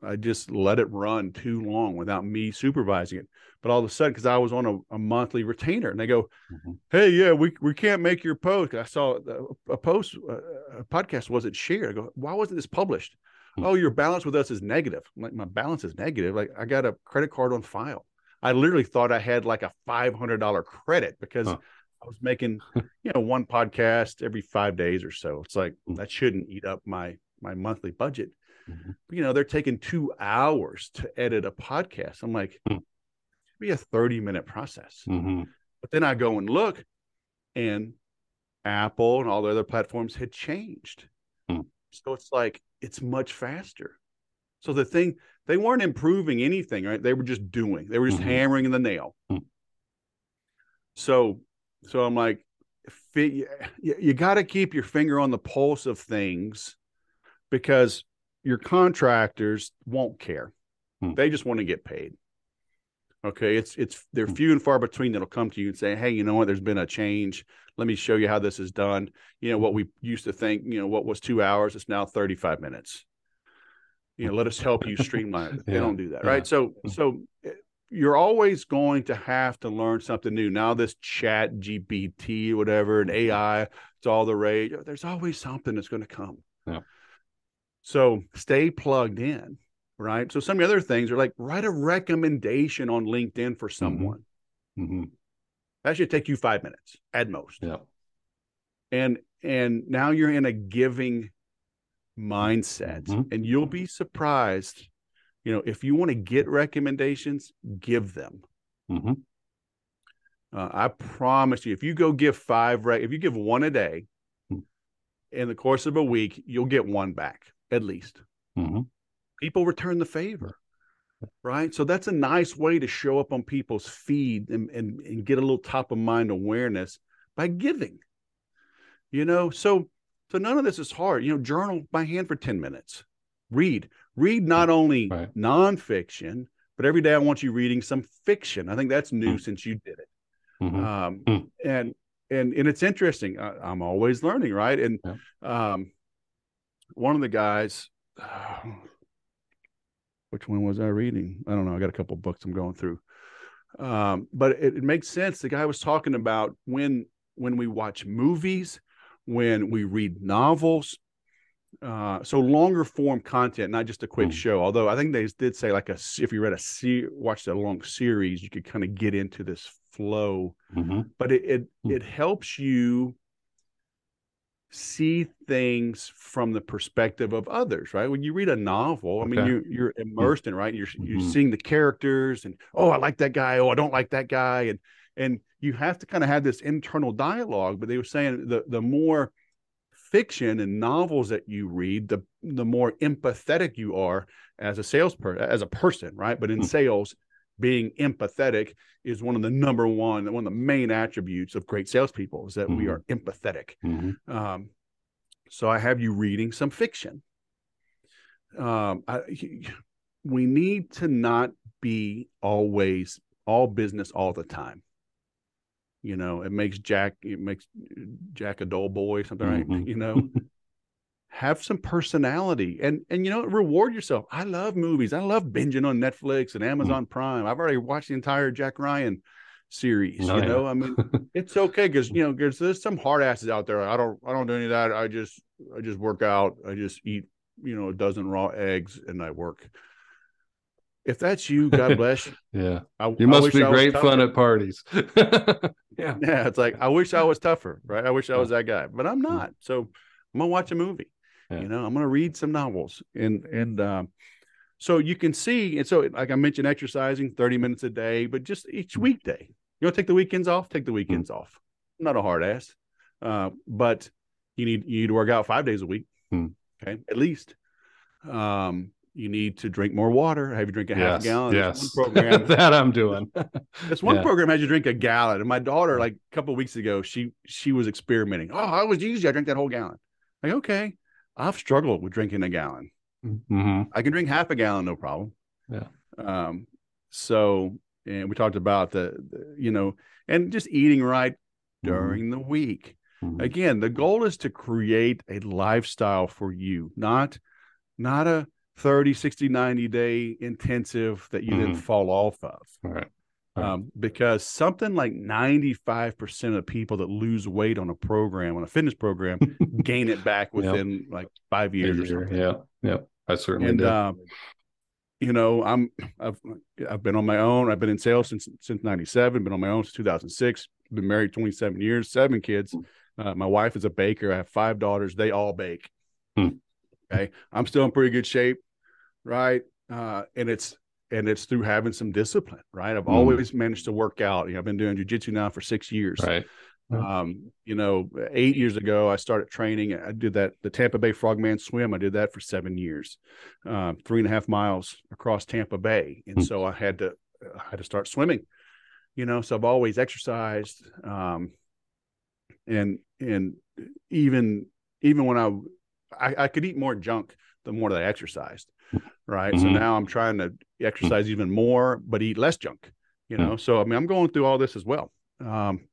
I just let it run too long without me supervising it. But all of a sudden, because I was on a, a monthly retainer, and they go, Mhm. "Hey, yeah, we we can't make your post." I saw a, a post, uh, a podcast wasn't shared. I go, "Why wasn't this published?" Hmm. Oh, your balance with us is negative. I'm like my balance is negative. Like I got a credit card on file. I literally thought I had like a five hundred dollar credit because Huh. I was making, you know, one podcast every five days or so. It's like Hmm. that shouldn't eat up my my monthly budget Mhm. you know, they're taking two hours to edit a podcast. I'm like, Hmm. it should be a 30 minute process. Mhm. But then I go and look, and Apple and all the other platforms had changed. Hmm. So it's like, it's much faster. So the thing, they weren't improving anything, right? They were just doing, they were just Mhm. hammering the nail. Hmm. So, so I'm like, you, you got to keep your finger on the pulse of things because your contractors won't care. Hmm. They just want to get paid. Okay, it's it's they're few and far between that'll come to you and say, "Hey, you know what? There's been a change. Let me show you how this is done." You know what we used to think, you know, what was two hours, it's now 35 minutes. You know, let us help you streamline it. They don't do that, yeah. right? So Mm. so eh, you're always going to have to learn something new. Now this chat GPT, whatever, and AI, it's all the rage. There's always something that's going to come. Yeah. So stay plugged in, right? So some of the other things are like write a recommendation on LinkedIn for someone. hmm That should take you five minutes at most. Yeah. And and now you're in a giving mindset, Mhm. and you'll be surprised. You know, if you want to get recommendations, give them. hmm Uh, I promise you, if you go give five, rec- if you give one a day Hmm. in the course of a week, you'll get one back at least. hmm People return the favor, right? So that's a nice way to show up on people's feed and, and, and get a little top of mind awareness by giving. You know, so so none of this is hard. You know, journal by hand for 10 minutes. Read. Read not only Right. nonfiction, but every day I want you reading some fiction. I think that's new Hmm. since you did it. hmm um, Hmm. and and and it's interesting I, i'm always learning right and um, one of the guys which one was i reading i don't know i got a couple books i'm going through um, but it, it makes sense the guy was talking about when when we watch movies when we read novels uh, so longer form content, not just a quick Hmm. show. Although I think they did say like a if you read a se- watched a long series, you could kind of get into this flow hmm but it it, Hmm. it helps you see things from the perspective of others right when you read a novel i mean you're you're immersed in right you're you're Mhm. seeing the characters and oh i like that guy oh i don't like that guy and and you have to kind of have this internal dialogue but they were saying the the more fiction and novels that you read the the more empathetic you are as a salesperson as a person right but in Hmm. sales being empathetic is one of the number one one of the main attributes of great salespeople is that we Mhm. are empathetic hmm um, so I have you reading some fiction. Um, I, we need to not be always all business all the time. You know, it makes Jack it makes Jack a dull boy, something right. Mhm. You know, have some personality and and you know reward yourself. I love movies. I love binging on Netflix and Amazon Prime. I've already watched the entire Jack Ryan series. Oh, you yeah. know, I mean, it's okay because you know there's there's some hard asses out there. I don't I don't do any of that. I just I just work out. I just eat you know a dozen raw eggs and I work. If that's you, God bless you. yeah. I, You must be great fun at parties. yeah. Yeah, it's like I wish I was tougher, right? I wish I was that guy, but I'm not. So I'm gonna watch a movie. Yeah. You know, I'm gonna read some novels, and and um, so you can see. And so, like I mentioned, exercising 30 minutes a day, but just each weekday. You want to take the weekends off? Take the weekends off. I'm not a hard ass, uh, but you need you need to work out five days a week. Hmm. Okay, at least. Um, you need to drink more water. Have you drink a half Yes. gallon? Yes. one program that I'm doing. this one Yeah. program has you drink a gallon. And my daughter, like a couple of weeks ago, she she was experimenting. Oh, I was easy. I drank that whole gallon. Like, okay. I've struggled with drinking a gallon. hmm I can drink half a gallon, no problem. Yeah. Um, so and we talked about the, the you know, and just eating right during the week. Mhm. Again, the goal is to create a lifestyle for you, not not a 30, 60, 90 day intensive that you then Mhm. fall off of right. Right. um, because something like 95% of people that lose weight on a program, on a fitness program, gain it back Yep. within like five years or something. Yeah. Yeah. I certainly And, did. um, you know, I'm, I've, I've been on my own. I've been in sales since, since 97, been on my own since 2006, been married 27 years, seven kids. Uh, my wife is a baker. I have five daughters. They all bake. Hmm. Okay. I'm still in pretty good shape. Right. Uh, and it's, and it's through having some discipline, right? I've Hmm. always managed to work out. You know, I've been doing jujitsu now for six years. right. Um, you know, eight years ago, I started training. I did that, the Tampa Bay Frogman swim. I did that for seven years, um, three and a half miles across Tampa Bay. And Hmm. so I had to, I had to start swimming, you know, so I've always exercised. Um, and, and even, even when I, I, I could eat more junk the more that I exercised. Right. So Mhm. now I'm trying to exercise even more, but eat less junk You know, so I mean, I'm going through all this as well. Um,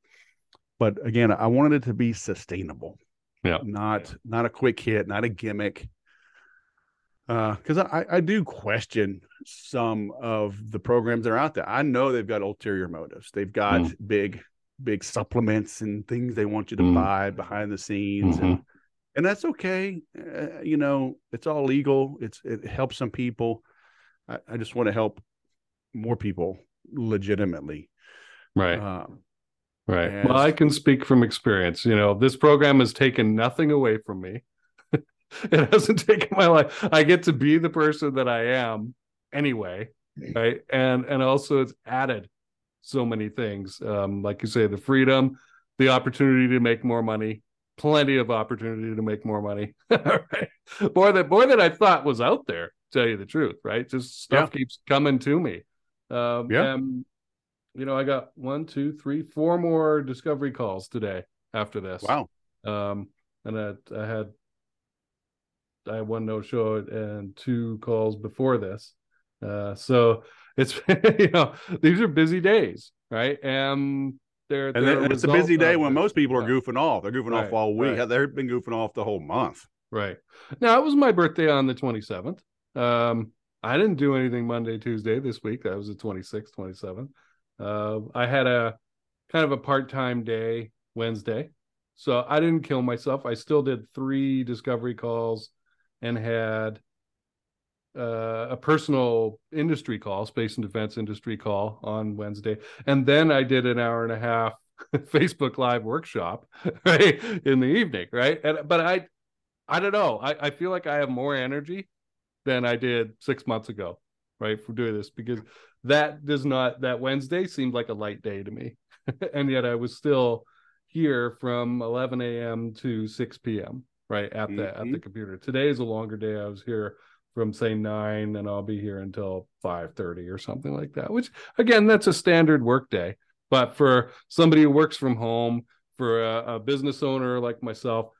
but again, I wanted it to be sustainable. Yeah. Not not a quick hit, not a gimmick. Uh, Because uh, I, I do question some of the programs that are out there. I know they've got ulterior motives. They've got mm. big, big supplements and things they want you to mm. buy behind the scenes, mm-hmm. and and that's okay. Uh, you know, it's all legal. It's it helps some people. I, I just want to help more people legitimately. Right. Um, right. As, well, I can speak from experience. You know, this program has taken nothing away from me. it hasn't taken my life. I get to be the person that I am anyway. Right. And and also it's added so many things. Um, like you say, the freedom, the opportunity to make more money, plenty of opportunity to make more money. right? More than more than I thought was out there, tell you the truth, right? Just stuff yeah. keeps coming to me. Um, yeah. And, you know, I got one, two, three, four more discovery calls today after this. Wow. Um, and I, I had I had one no show and two calls before this. Uh, so it's you know these are busy days, right? And they're, and then, it's a busy day when most people are goofing off. They're goofing right, off all week. Right. They've been goofing off the whole month. Right. Now it was my birthday on the 27th. Um, I didn't do anything Monday, Tuesday this week. That was the 26th, 27th. Uh, I had a kind of a part-time day Wednesday. So I didn't kill myself. I still did three discovery calls and had uh, a personal industry call, space and defense industry call on Wednesday, and then I did an hour and a half Facebook Live workshop right in the evening, right? And but I, I don't know. I, I feel like I have more energy than I did six months ago, right, for doing this because that does not that Wednesday seemed like a light day to me, and yet I was still here from 11 a.m. to 6 p.m. right at the mm-hmm. at the computer. Today is a longer day. I was here from say nine and I'll be here until 5:30 or something like that. Which again, that's a standard work day. But for somebody who works from home, for a, a business owner like myself,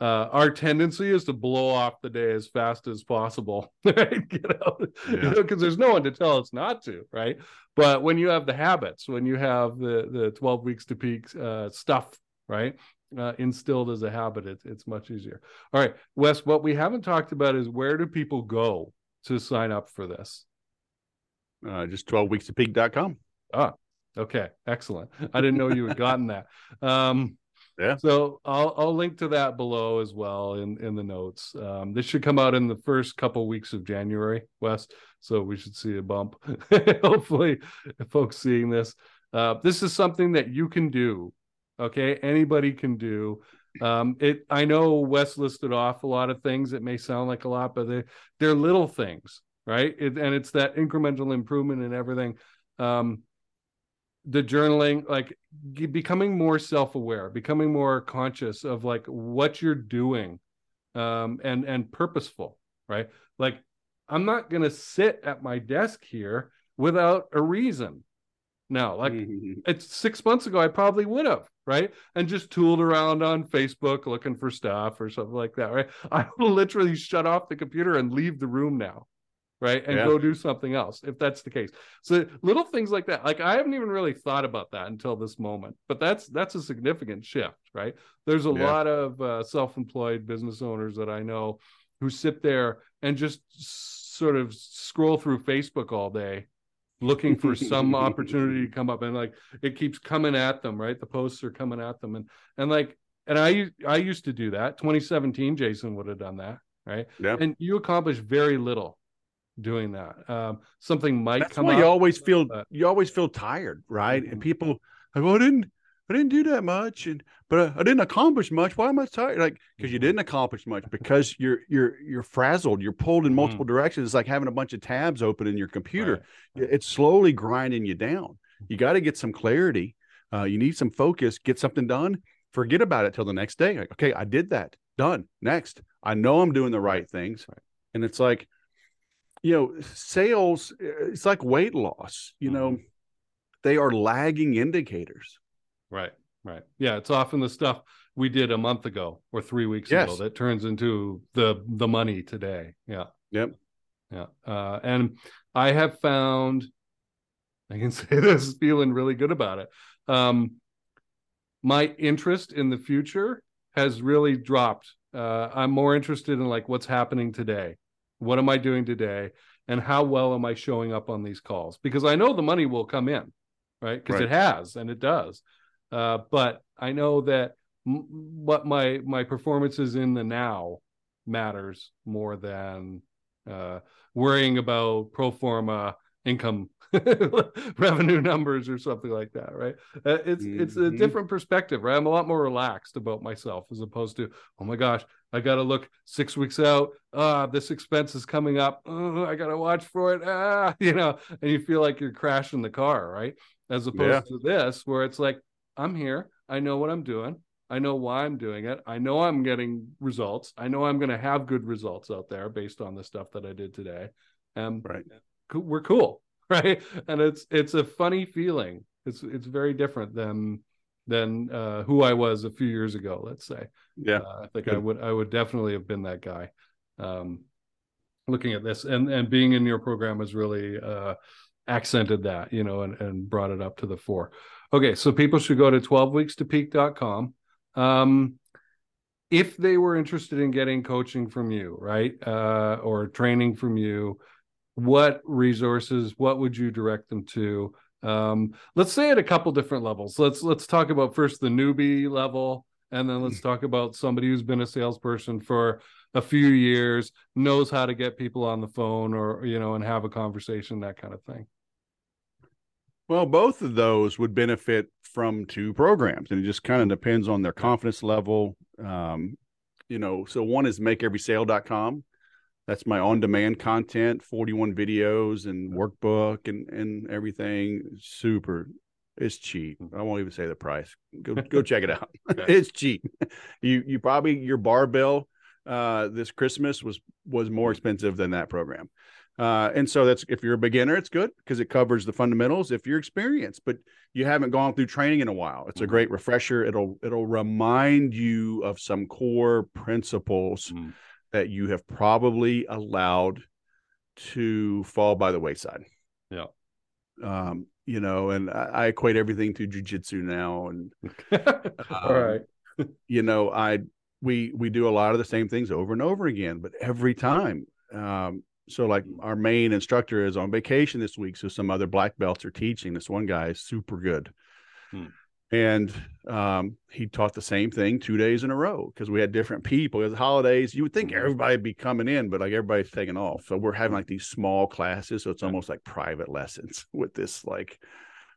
uh, our tendency is to blow off the day as fast as possible, right? You know, because yeah. you know, there's no one to tell us not to, right? But when you have the habits, when you have the the 12 weeks to peak uh, stuff, right? Uh, instilled as a habit, it, it's much easier. All right, Wes, what we haven't talked about is where do people go to sign up for this? Uh, just 12weekstopeak.com. Ah, okay, excellent. I didn't know you had gotten that. Um, yeah. So I'll I'll link to that below as well in in the notes. Um, this should come out in the first couple weeks of January, Wes. So we should see a bump. Hopefully, folks seeing this. Uh, this is something that you can do okay? Anybody can do. Um it i know wes listed off a lot of things It may sound like a lot but they're, they're little things right? It, and it's that incremental improvement in everything. Um the journaling like becoming more self-aware becoming more conscious of like what you're doing um and and purposeful right? Like i'm not going to sit at my desk here without a reason now. Like mm-hmm. it's six months ago, I probably would have, right? And just tooled around on Facebook looking for stuff or something like that, right? I will literally shut off the computer and leave the room now, right? And yeah. go do something else if that's the case. So little things like that. Like I haven't even really thought about that until this moment, but that's that's a significant shift, right? There's a yeah. lot of uh, self-employed business owners that I know who sit there and just sort of scroll through Facebook all day looking for some opportunity to come up and like it keeps coming at them right? The posts are coming at them and and like and i i used to do that. 2017 jason would have done that right? Yeah. And you accomplish very little doing that. Um something might That's come why up, you always feel but... you always feel tired right? Mm-hmm. and people like well I didn't I didn't do that much, and but I, I didn't accomplish much. Why am I tired? Like because you mm-hmm. didn't accomplish much because you're you're you're frazzled. You're pulled in mm-hmm. multiple mm. directions. It's like having a bunch of tabs open in your computer. Right. It's slowly grinding you down. You got to get some clarity. Uh, you need some focus. Get something done. Forget about it till the next day. Like, okay, I did that. Done. Next, I know I'm doing the right things, right. and it's like, you know, sales. It's like weight loss. You mm-hmm. know, they are lagging indicators Right. Right. Yeah. It's often the stuff we did a month ago or three weeks yes. ago that turns into the the money today. Yeah. Yep. Yeah. Uh, and I have found I can say this feeling really good about it. Um, my interest in the future has really dropped. Uh, I'm more interested in like what's happening today. What am I doing today? And how well am I showing up on these calls? Because I know the money will come in, right? Because Right. it has and it does. Uh, but I know that m- what my my performance is in the now matters more than uh, worrying about pro forma income revenue numbers or something like that right? Uh, it's it's a Mhm. different perspective right? I'm a lot more relaxed about myself as opposed to oh my gosh i gotta look six weeks out. Ah this expense is coming up. Oh, i gotta watch for it. Ah you know? And you feel like you're crashing the car right? As opposed Yeah. to this where it's like i'm here i know what i'm doing I know why I'm doing it. I know I'm getting results. I know I'm going to have good results out there based on the stuff that I did today. And Right. we're cool, right? And it's it's a funny feeling. It's it's very different than than uh, who I was a few years ago. Let's say. Yeah. Uh, I think I would I would definitely have been that guy. Um, looking at this and and being in your program has really uh, accented that, you know, and and brought it up to the fore. Okay, so people should go to 12weekstopeak.com. Um, if they were interested in getting coaching from you, right, uh, or training from you, what resources, what would you direct them to? Um, let's say at a couple different levels. Let's let's talk about first the newbie level, and then let's talk about somebody who's been a salesperson for a few years, knows how to get people on the phone, or you know, and have a conversation, that kind of thing. Well, both of those would benefit from two programs, and it just kind of depends on their confidence level. Um, you know, so one is makeeverysale.com. That's my on-demand content, 41 videos and workbook and and everything. Super. It's cheap. I won't even say the price. Go go check it out. it's cheap. You you probably your barbell uh this Christmas was was more expensive than that program. Uh, and so that's if you're a beginner, it's good because it covers the fundamentals. If you're experienced, but you haven't gone through training in a while, it's a Mhm. great refresher. It'll it'll remind you of some core principles Mm. that you have probably allowed to fall by the wayside. Yeah. Um, you know, and I, I equate everything to jujitsu now, and All right. you know, I we we do a lot of the same things over and over again, but every time. Um, so like our main instructor is on vacation this week, so some other black belts are teaching. This one guy is super good. Hmm. And um, he taught the same thing two days in a row because we had different people. It was holidays. You would think Mhm. everybody'd be coming in, but like everybody's taking off. So we're having like these small classes. So it's almost like private lessons with this like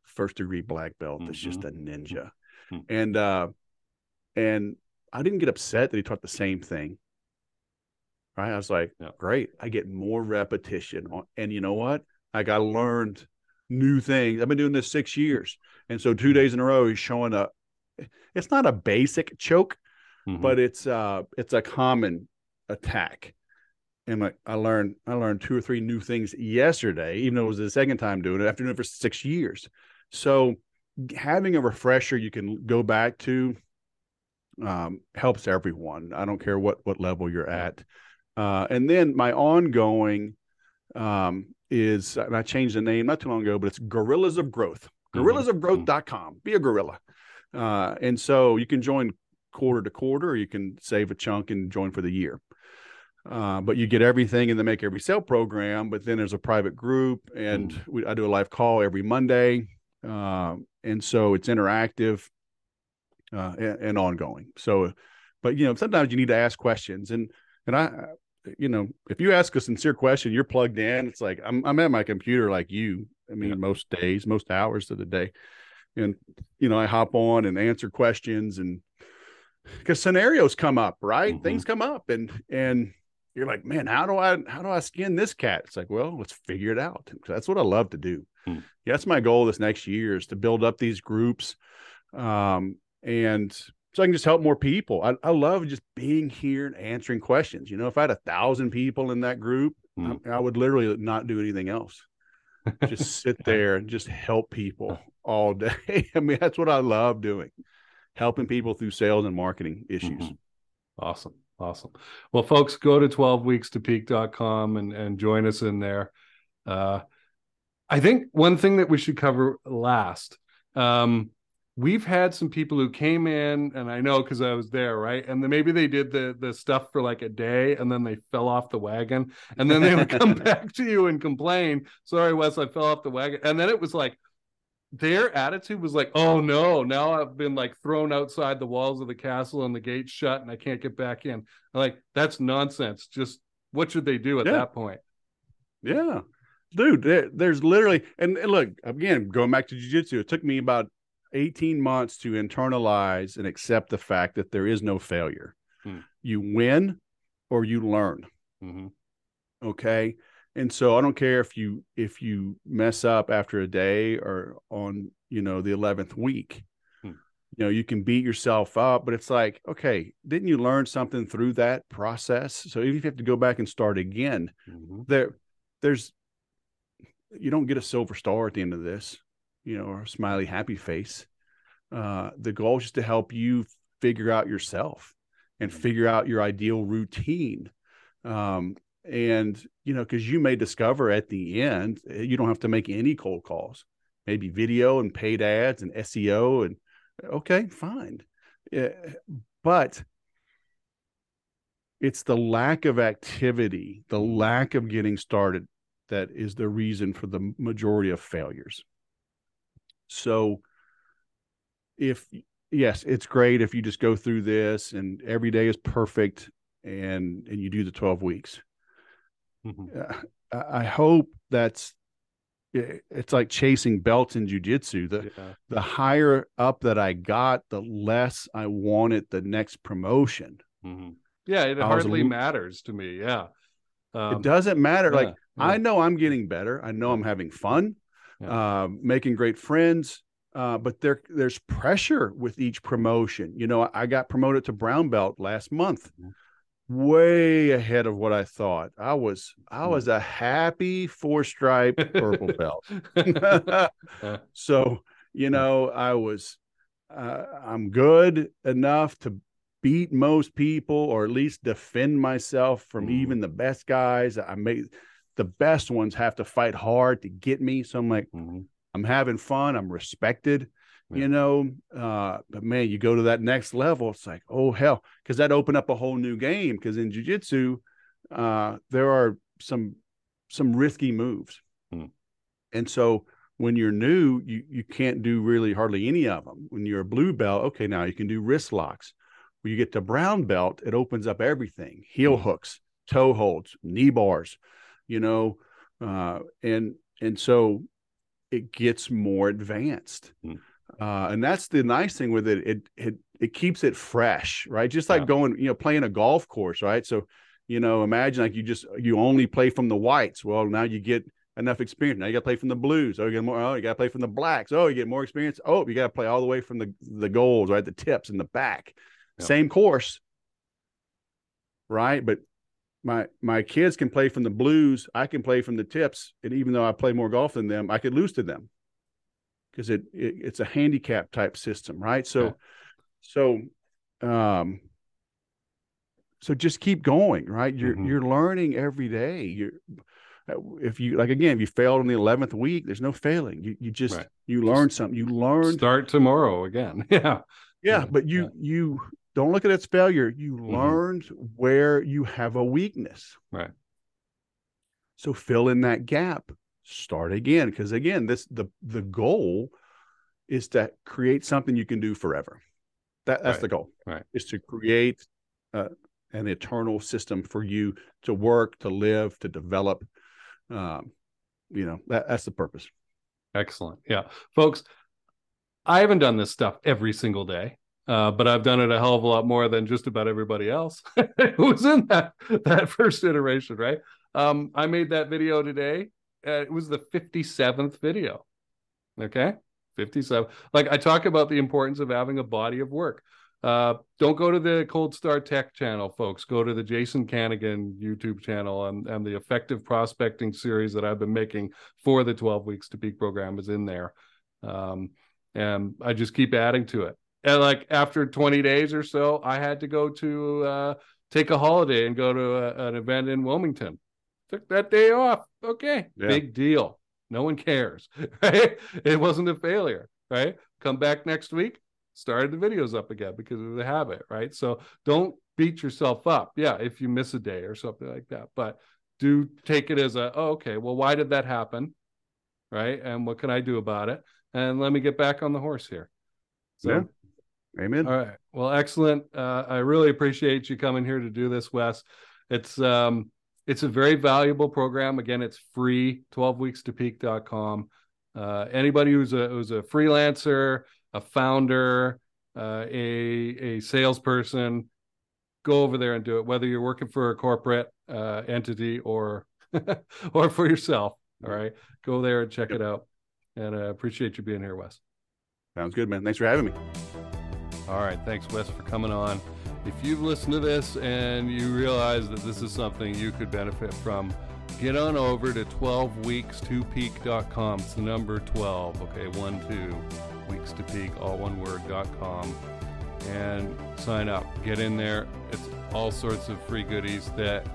first degree black belt that's just a ninja. Mhm. And uh and I didn't get upset that he taught the same thing. Right. I was like, Yeah. great. I get more repetition. on- And you know what? I got learned new things. I've been doing this six years. And so two days in a row, he's showing a it's not a basic choke, Mhm. but it's uh it's a common attack. And like I learned I learned two or three new things yesterday, even though it was the second time doing it after doing it for six years. So having a refresher you can go back to um, helps everyone. I don't care what what level you're at. Uh, and then my ongoing um, is, and I changed the name not too long ago, but it's Gorillas of Growth. Mhm. Gorillasofgrowth.com. Be a gorilla. Uh, and so you can join quarter to quarter, or you can save a chunk and join for the year. Uh, but you get everything in the Make Every Sale program. But then there's a private group, and we, I do a live call every Monday. Um, and so it's interactive uh, and, and ongoing. So, but you know, sometimes you need to ask questions, and and I, you know, if you ask a sincere question, you're plugged in. It's like I'm I'm at my computer like you. I mean, Yeah. most days, most hours of the day, and you know, I hop on and answer questions, and because scenarios come up, right? Mhm. Things come up, and and you're like, man, how do I how do I skin this cat? It's like, well, let's figure it out. That's what I love to do. Hmm. Yeah, that's my goal this next year is to build up these groups, um, and so I can just help more people. I, I love just being here and answering questions. You know, if I had a thousand people in that group, Hmm. I, I would literally not do anything else. Just sit there and just help people all day. I mean, that's what I love doing, helping people through sales and marketing issues. Mhm. Awesome. Awesome. Well, folks, go to 12weekstopeak.com and, and join us in there. Uh, I think one thing that we should cover last. Um, we've had some people who came in, and I know because I was there, right? And then maybe they did the the stuff for like a day, and then they fell off the wagon, and then they would come back to you and complain, "Sorry, Wes, I fell off the wagon." And then it was like their attitude was like, "Oh no, now I've been like thrown outside the walls of the castle and the gates shut, and I can't get back in." I'm like that's nonsense. Just what should they do at Yeah. that point? Yeah. Dude, there, there's literally, and, and look, again, going back to jujitsu, it took me about 18 months to internalize and accept the fact that there is no failure. Hmm. You win or you learn. Mhm. Okay. And so I don't care if you if you mess up after a day or on, you know, the 11th week. Hmm. You know, you can beat yourself up, but it's like, okay, didn't you learn something through that process? So even if you have to go back and start again, Mhm. there there's you don't get a silver star at the end of this you know or a smiley happy face uh the goal is just to help you figure out yourself and figure out your ideal routine. Um and you know because you may discover at the end eh, you don't have to make any cold calls maybe video and paid ads and seo and okay fine. Yeah, but it's the lack of activity, the lack of getting started that is the reason for the majority of failures. So if yes, it's great if you just go through this and every day is perfect and and you do the 12 weeks. Mhm. Uh, I I hope that's it- it's like chasing belts in jujitsu. The Yeah. the higher up that I got, the less I wanted the next promotion. Mhm. Yeah, it I hardly matters to me. Yeah. Um, it doesn't matter. Like yeah, I know I'm getting better. I know I'm having fun, Yeah. uh, making great friends. Uh, but there, there's pressure with each promotion. You know, I got promoted to brown belt last month, way ahead of what I thought. I was, I Mhm. was a happy four stripe purple belt. so, you know, I was, uh, I'm good enough to beat most people or at least defend myself from Mhm. even the best guys. I made the best ones have to fight hard to get me. So I'm like, Mhm. I'm having fun. I'm respected, Yeah. you know. Uh, but man, you go to that next level, it's like, oh hell, because that opened up a whole new game. Because in jujitsu, uh, there are some some risky moves, Hmm. and so when you're new, you you can't do really hardly any of them. When you're a blue belt, okay, now you can do wrist locks. When you get to brown belt, it opens up everything: heel Hmm. hooks, toe holds, knee bars, you know, uh, and and so it gets more advanced. Hmm. Uh, and that's the nice thing with it. It it it keeps it fresh, right? Just like Yeah. going, you know, playing a golf course, right? So, you know, imagine like you just you only play from the whites. Well, now you get enough experience. Now you got to play from the blues. Oh, you get more. Oh, you got to play from the blacks. Oh, you get more experience. Oh, you got to play all the way from the the golds, right? The tips and the back. Yeah. Same course, right? But my my kids can play from the blues. I can play from the tips, and even though I play more golf than them, I could lose to them because it, it it's a handicap type system, right? So, Yeah. so, um, so just keep going, right? You're Mhm. you're learning every day. You're if you like again, if you failed on the eleventh week, there's no failing. You you just Right. you learn something. You learn Start tomorrow again. Yeah. yeah, Yeah, but you yeah. you don't look at its failure. You Mhm. learned where you have a weakness. Right. So fill in that gap. Start again because again, this the the goal is to create something you can do forever. That that's Right, the goal. right. Is to create uh, an eternal system for you to work, to live, to develop. Um, you know that that's the purpose. Excellent. Yeah. Folks, I haven't done this stuff every single day. Uh, but I've done it a hell of a lot more than just about everybody else who was in that that first iteration, right? Um, I made that video today. Uh, it was the 57th video. Okay. 57. Like I talk about the importance of having a body of work. Uh, don't go to the Cold Star Tech channel, folks. Go to the Jason Kanigan YouTube channel and, and the effective prospecting series that I've been making for the 12 weeks to peak program is in there. Um, and I just keep adding to it. And like after 20 days or so, I had to go to uh, take a holiday and go to a, an event in Wilmington. Took that day off. Okay, Yeah. big deal. No one cares, right? It wasn't a failure, right? Come back next week, started the videos up again because of the habit, right? So don't beat yourself up. Yeah, if you miss a day or something like that, but do take it as a, oh, okay, well, why did that happen? Right. And what can I do about it? And let me get back on the horse here. So, yeah. Amen. All right. Well, excellent. Uh, I really appreciate you coming here to do this, Wes. It's, um, it's a very valuable program. Again, it's free, 12weekstopeak.com. Uh, anybody who's a, who's a freelancer, a founder, uh, a, a salesperson, go over there and do it, whether you're working for a corporate uh, entity or or for yourself. All right, go there and check it out. And I uh, appreciate you being here, Wes. Sounds good, man. Thanks for having me. All right, thanks, Wes, for coming on. If you've listened to this and you realize that this is something you could benefit from, get on over to 12weeks2peak.com. It's the number 12, okay, 1 2 weeks to peak, all one word.com and sign up. Get in there. It's all sorts of free goodies that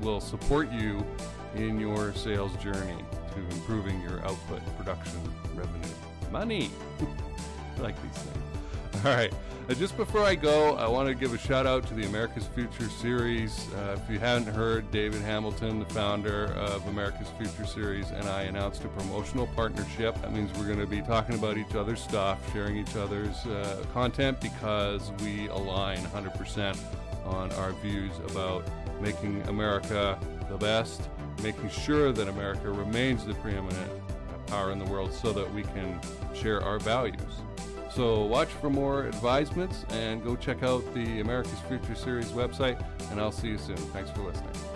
will support you in your sales journey to improving your output, production, revenue, money. Like these things. All right. Uh, just before I go, I want to give a shout out to the America's Future series. Uh, if you haven't heard, David Hamilton, the founder of America's Future series, and I announced a promotional partnership. That means we're going to be talking about each other's stuff, sharing each other's uh, content because we align 100% on our views about making America the best, making sure that America remains the preeminent power in the world so that we can share our values. So watch for more advisements and go check out the America's Future Series website, and I'll see you soon. Thanks for listening.